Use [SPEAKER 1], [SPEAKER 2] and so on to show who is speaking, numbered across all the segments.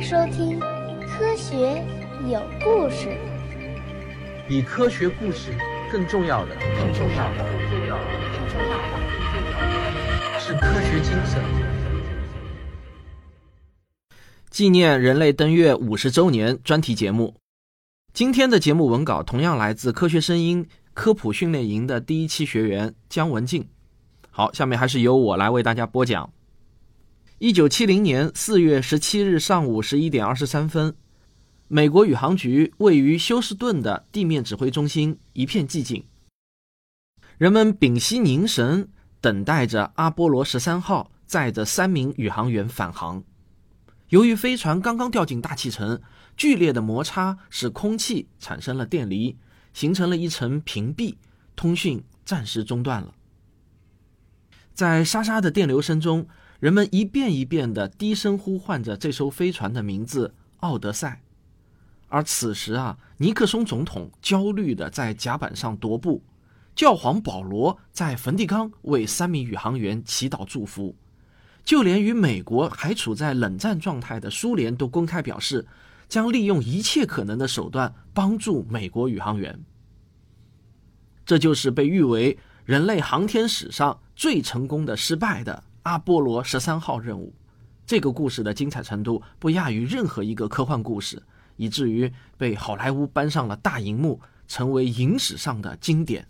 [SPEAKER 1] 迎收听《科学有故事》。
[SPEAKER 2] 比科学故事更重要的，
[SPEAKER 3] 更重要的，更重要的，更重要的，
[SPEAKER 2] 是科学精神。
[SPEAKER 4] 纪念人类登月五十周年专题节目。今天的节目文稿同样来自《科学声音》科普训练营的第一期学员姜文静。好，下面还是由我来为大家播讲。一九七零年四月十七日上午十一点二十三分，美国宇航局位于休斯顿的地面指挥中心一片寂静，人们屏息凝神，等待着阿波罗十三号载着三名宇航员返航。由于飞船刚刚掉进大气层，剧烈的摩擦使空气产生了电离，形成了一层屏蔽，通讯暂时中断了。在沙沙的电流声中，人们一遍一遍地低声呼唤着这艘飞船的名字“奥德赛”。而此时啊，尼克松总统焦虑地在甲板上踱步，教皇保罗在梵蒂冈为三名宇航员祈祷祝福。就连与美国还处在冷战状态的苏联都公开表示，将利用一切可能的手段帮助美国宇航员。这就是被誉为人类航天史上最成功的失败的阿波罗十三号任务。这个故事的精彩程度不亚于任何一个科幻故事，以至于被好莱坞搬上了大荧幕，成为影史上的经典。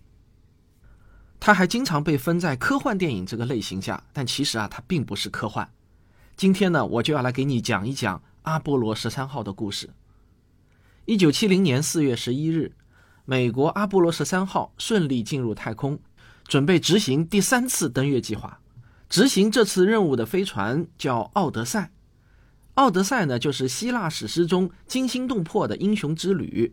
[SPEAKER 4] 它还经常被分在科幻电影这个类型下，但其实啊，它并不是科幻。今天呢，我就要来给你讲一讲阿波罗十三号的故事。一九七零年四月十一日，美国阿波罗十三号顺利进入太空，准备执行第三次登月计划。执行这次任务的飞船叫奥德赛。奥德赛呢，就是希腊史诗中惊心动魄的英雄之旅。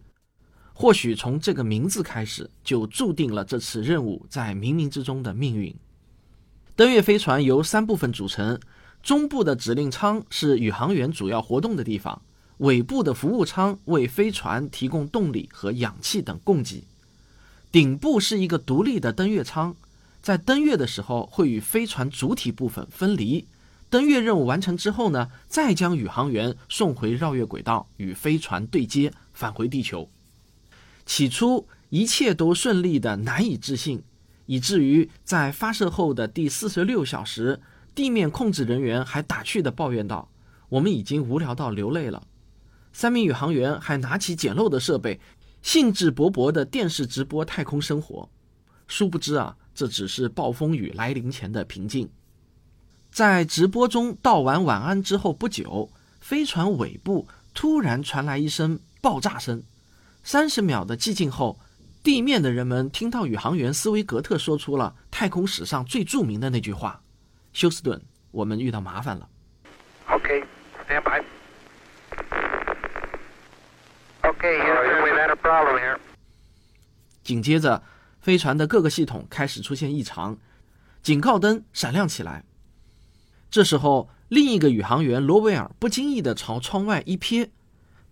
[SPEAKER 4] 或许从这个名字开始，就注定了这次任务在冥冥之中的命运。登月飞船由三部分组成：中部的指令舱是宇航员主要活动的地方；尾部的服务舱为飞船提供动力和氧气等供给；顶部是一个独立的登月舱，在登月的时候会与飞船主体部分分离。登月任务完成之后呢，再将宇航员送回绕月轨道，与飞船对接，返回地球。起初一切都顺利的难以置信，以至于在发射后的第四十六小时，地面控制人员还打趣的抱怨道：“我们已经无聊到流泪了。”三名宇航员还拿起简陋的设备，兴致勃勃的电视直播太空生活。殊不知啊，这只是暴风雨来临前的平静。在直播中道完晚安之后不久，飞船尾部突然传来一声爆炸声。三十秒的寂静后，地面的人们听到宇航员斯威格特说出了太空史上最著名的那句话：“休斯顿，我们遇到麻烦了。”
[SPEAKER 5] OK，stand by。OK，we had a problem here。
[SPEAKER 4] 紧接着，飞船的各个系统开始出现异常，警告灯闪亮起来。这时候，另一个宇航员罗威尔不经意地朝窗外一瞥。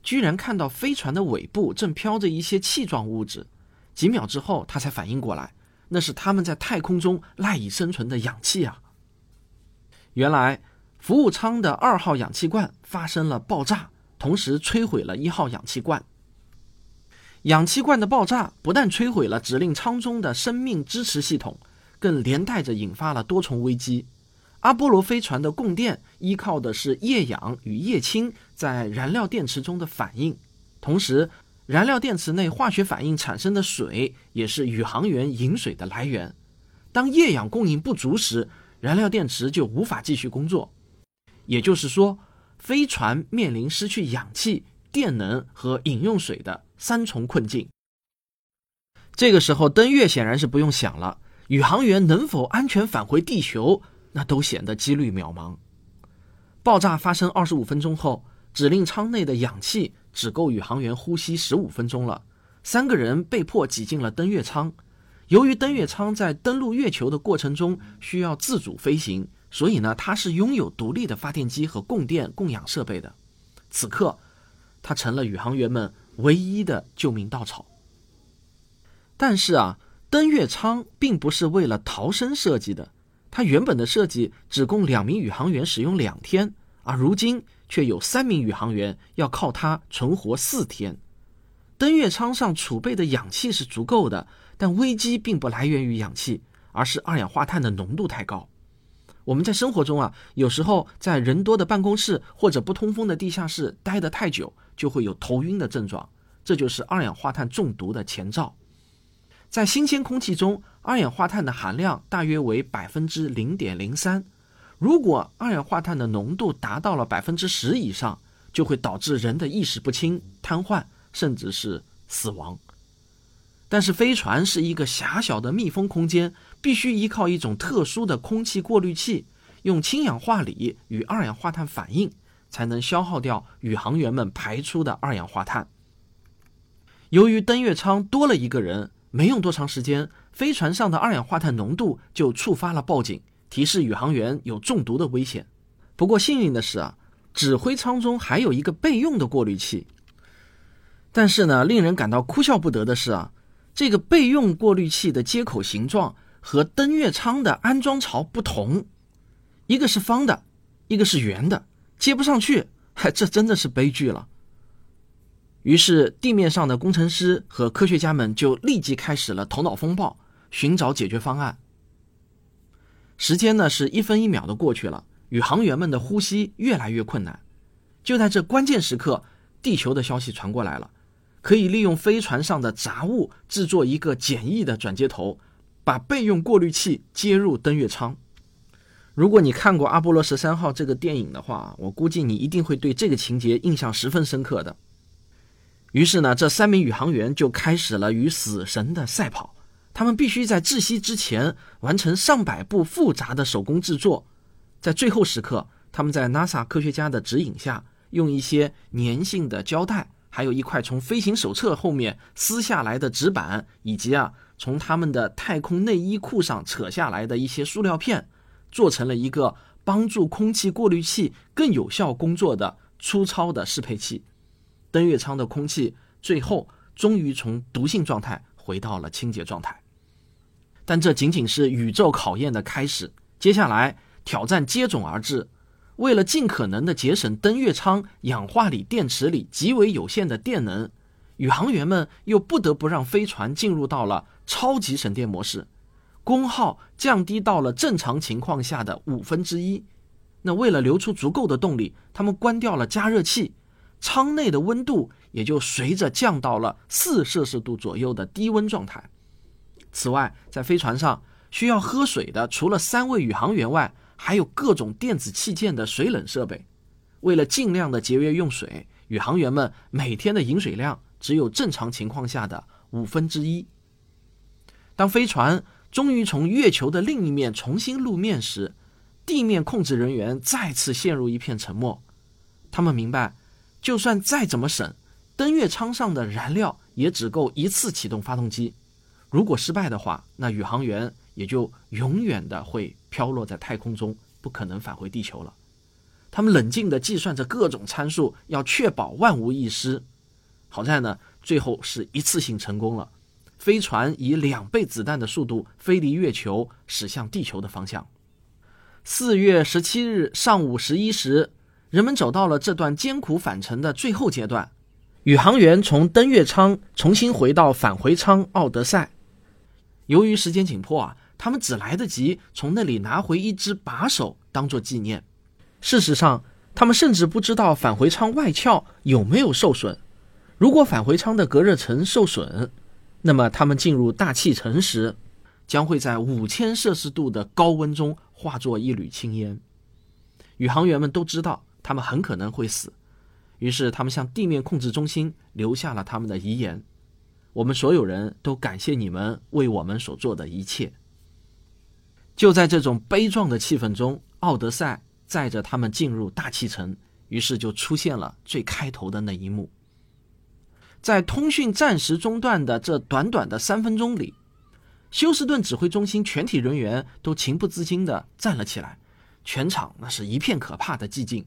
[SPEAKER 4] 居然看到飞船的尾部正飘着一些气状物质，几秒之后，他才反应过来，那是他们在太空中赖以生存的氧气啊！原来，服务舱的二号氧气罐发生了爆炸，同时摧毁了一号氧气罐。氧气罐的爆炸不但摧毁了指令舱中的生命支持系统，更连带着引发了多重危机。阿波罗飞船的供电依靠的是液氧与液氢在燃料电池中的反应，同时，燃料电池内化学反应产生的水也是宇航员饮水的来源。当液氧供应不足时，燃料电池就无法继续工作。也就是说，飞船面临失去氧气、电能和饮用水的三重困境。这个时候，登月显然是不用想了，宇航员能否安全返回地球？那都显得几率渺茫。爆炸发生二十五分钟后，指令舱内的氧气只够宇航员呼吸十五分钟了。三个人被迫挤进了登月舱。由于登月舱在登陆月球的过程中需要自主飞行，所以呢，它是拥有独立的发电机和供电供氧设备的。此刻，它成了宇航员们唯一的救命稻草。但是啊，登月舱并不是为了逃生设计的。它原本的设计只供两名宇航员使用两天，而如今却有三名宇航员要靠它存活四天。登月舱上储备的氧气是足够的，但危机并不来源于氧气，而是二氧化碳的浓度太高。我们在生活中啊，有时候在人多的办公室或者不通风的地下室待得太久，就会有头晕的症状，这就是二氧化碳中毒的前兆。在新鲜空气中，二氧化碳的含量大约为百分之零点零三。如果二氧化碳的浓度达到了百分之十以上，就会导致人的意识不清、瘫痪，甚至是死亡。但是飞船是一个狭小的密封空间，必须依靠一种特殊的空气过滤器，用氢氧化锂与二氧化碳反应，才能消耗掉宇航员们排出的二氧化碳。由于登月舱多了一个人，没用多长时间，飞船上的二氧化碳浓度就触发了报警，提示宇航员有中毒的危险。不过幸运的是啊，指挥舱中还有一个备用的过滤器。但是呢，令人感到哭笑不得的是啊。这个备用过滤器的接口形状和登月舱的安装槽不同，一个是方的，一个是圆的，接不上去，嗨，这真的是悲剧了。于是地面上的工程师和科学家们就立即开始了头脑风暴，寻找解决方案。时间呢是一分一秒的过去了，宇航员们的呼吸越来越困难。就在这关键时刻，地球的消息传过来了。可以利用飞船上的杂物制作一个简易的转接头，把备用过滤器接入登月舱。如果你看过《阿波罗十三号》这个电影的话，我估计你一定会对这个情节印象十分深刻的。于是呢，这三名宇航员就开始了与死神的赛跑。他们必须在窒息之前完成上百步复杂的手工制作。在最后时刻，他们在 NASA 科学家的指引下，用一些粘性的胶带。还有一块从飞行手册后面撕下来的纸板，以及啊从他们的太空内衣裤上扯下来的一些塑料片，做成了一个帮助空气过滤器更有效工作的粗糙的适配器。登月舱的空气最后终于从毒性状态回到了清洁状态。但这仅仅是宇宙考验的开始，接下来挑战接踵而至。为了尽可能的节省登月舱氧化锂电池里极为有限的电能，宇航员们又不得不让飞船进入到了超级省电模式，功耗降低到了正常情况下的五分之一。那为了留出足够的动力，他们关掉了加热器，舱内的温度也就随着降到了四摄氏度左右的低温状态。此外，在飞船上需要喝水的，除了三位宇航员外，还有各种电子器件的水冷设备，为了尽量的节约用水，宇航员们每天的饮水量只有正常情况下的五分之一。当飞船终于从月球的另一面重新露面时，地面控制人员再次陷入一片沉默。他们明白，就算再怎么省，登月舱上的燃料也只够一次启动发动机。如果失败的话，那宇航员也就永远的会。飘落在太空中，不可能返回地球了。他们冷静地计算着各种参数，要确保万无一失。好在呢，最后是一次性成功了。飞船以两倍子弹的速度飞离月球，驶向地球的方向。四月十七日上午十一时，人们走到了这段艰苦返程的最后阶段。宇航员从登月舱重新回到返回舱奥德赛。由于时间紧迫啊。他们只来得及从那里拿回一只把手当做纪念。事实上，他们甚至不知道返回舱外壳有没有受损。如果返回舱的隔热层受损，那么他们进入大气层时，将会在五千摄氏度的高温中化作一缕青烟。宇航员们都知道他们很可能会死，于是他们向地面控制中心留下了他们的遗言：“我们所有人都感谢你们为我们所做的一切。”就在这种悲壮的气氛中，奥德赛载着他们进入大气层，于是就出现了最开头的那一幕。在通讯暂时中断的这短短的三分钟里，休斯顿指挥中心全体人员都情不自禁地站了起来，全场那是一片可怕的寂静。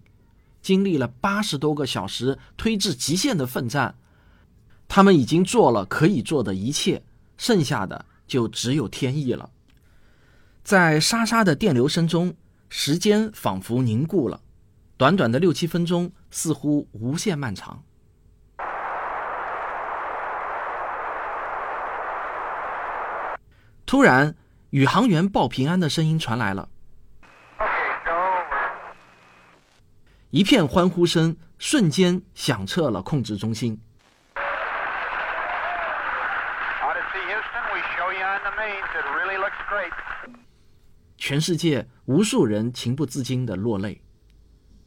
[SPEAKER 4] 经历了八十多个小时推至极限的奋战，他们已经做了可以做的一切，剩下的就只有天意了。在沙沙的电流声中，时间仿佛凝固了。短短的六七分钟似乎无限漫长。突然，宇航员报平安的声音传来了一片欢呼声瞬间响彻了控制中心。全世界无数人情不自禁的落泪。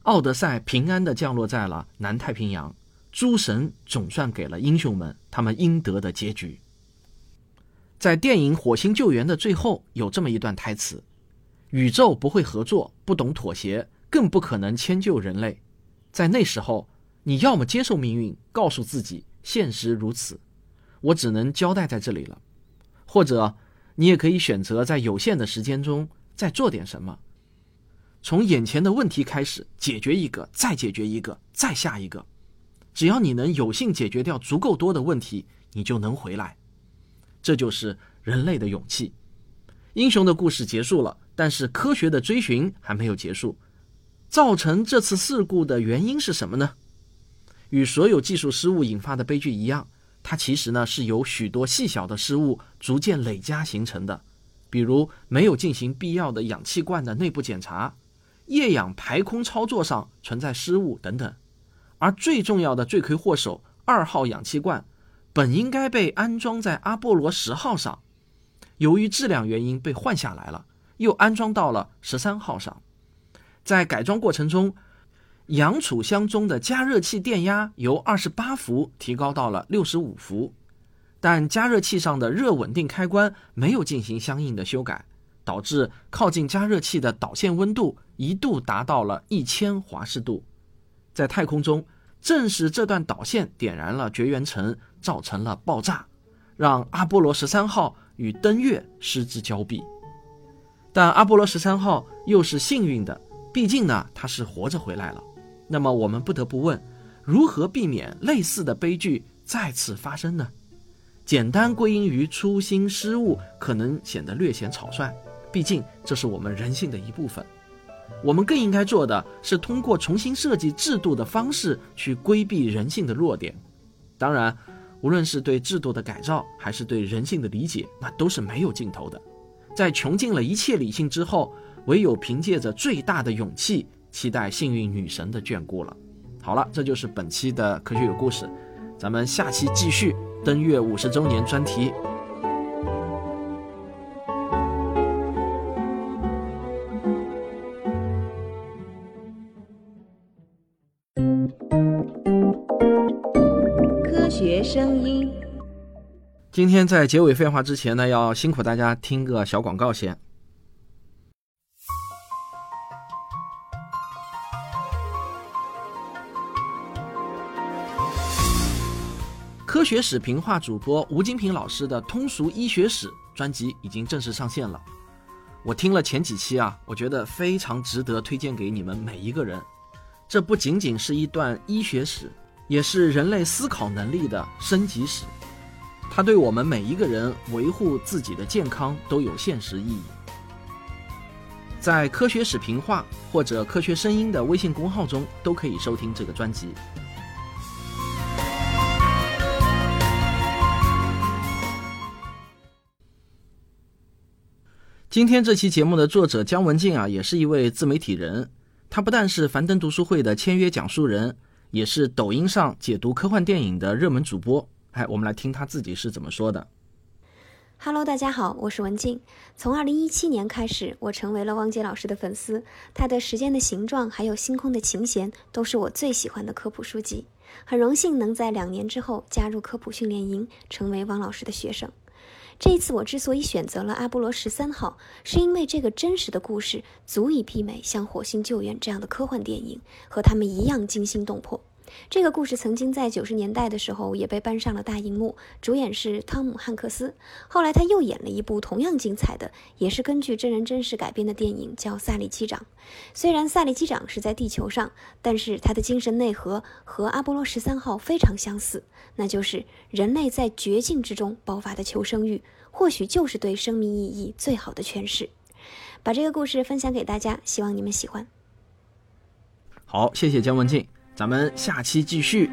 [SPEAKER 4] 奥德赛平安的降落在了南太平洋，诸神总算给了英雄们他们应得的结局。在电影《火星救援》的最后，有这么一段台词：“宇宙不会合作，不懂妥协，更不可能迁就人类。在那时候，你要么接受命运，告诉自己现实如此，我只能交代在这里了；或者，你也可以选择在有限的时间中再做点什么。从眼前的问题开始解决一个，再解决一个，再下一个。只要你能有幸解决掉足够多的问题，你就能回来。这就是人类的勇气。英雄的故事结束了，但是科学的追寻还没有结束。造成这次事故的原因是什么呢？与所有技术失误引发的悲剧一样，它其实呢是由许多细小的失误逐渐累加形成的。比如没有进行必要的氧气罐的内部检查，液氧排空操作上存在失误等等。而最重要的罪魁祸首二号氧气罐。本应该被安装在阿波罗十号上，由于质量原因被换下来了，又安装到了十三号上。在改装过程中，氧储箱中的加热器电压由二十八伏提高到了六十五伏，但加热器上的热稳定开关没有进行相应的修改，导致靠近加热器的导线温度一度达到了一千华氏度。在太空中，正是这段导线点燃了绝缘层。造成了爆炸，让阿波罗十三号与登月失之交臂。但阿波罗十三号又是幸运的，毕竟呢，它是活着回来了。那么我们不得不问：如何避免类似的悲剧再次发生呢？简单归因于粗心失误，可能显得略显草率。毕竟这是我们人性的一部分。我们更应该做的是通过重新设计制度的方式去规避人性的弱点。当然。无论是对制度的改造，还是对人性的理解，那都是没有尽头的。在穷尽了一切理性之后，唯有凭借着最大的勇气，期待幸运女神的眷顾了。好了，这就是本期的科学有故事，咱们下期继续登月五十周年专题。今天在结尾废话之前呢，要辛苦大家听个小广告先。科学史评话主播吴金平老师的通俗医学史专辑已经正式上线了。我听了前几期啊，我觉得非常值得推荐给你们每一个人。这不仅仅是一段医学史，也是人类思考能力的升级史。它对我们每一个人维护自己的健康都有现实意义。在科学史评话或者科学声音的微信公号中都可以收听这个专辑。今天这期节目的作者姜文静啊，也是一位自媒体人。他不但是樊登读书会的签约讲述人，也是抖音上解读科幻电影的热门主播。哎，我们来听他自己是怎么说的。
[SPEAKER 6] Hello，大家好，我是文静。从2017年开始，我成为了汪杰老师的粉丝。他的《时间的形状》还有《星空的琴弦》都是我最喜欢的科普书籍。很荣幸能在两年之后加入科普训练营，成为汪老师的学生。这一次我之所以选择了阿波罗十三号，是因为这个真实的故事足以媲美像《火星救援》这样的科幻电影，和他们一样惊心动魄。这个故事曾经在九十年代的时候也被搬上了大荧幕，主演是汤姆·汉克斯。后来他又演了一部同样精彩的，也是根据真人真事改编的电影，叫《萨利机长》。虽然萨利机长是在地球上，但是他的精神内核和阿波罗十三号非常相似，那就是人类在绝境之中爆发的求生欲，或许就是对生命意义最好的诠释。把这个故事分享给大家，希望你们喜欢。
[SPEAKER 4] 好，谢谢姜文静，咱们下期继续。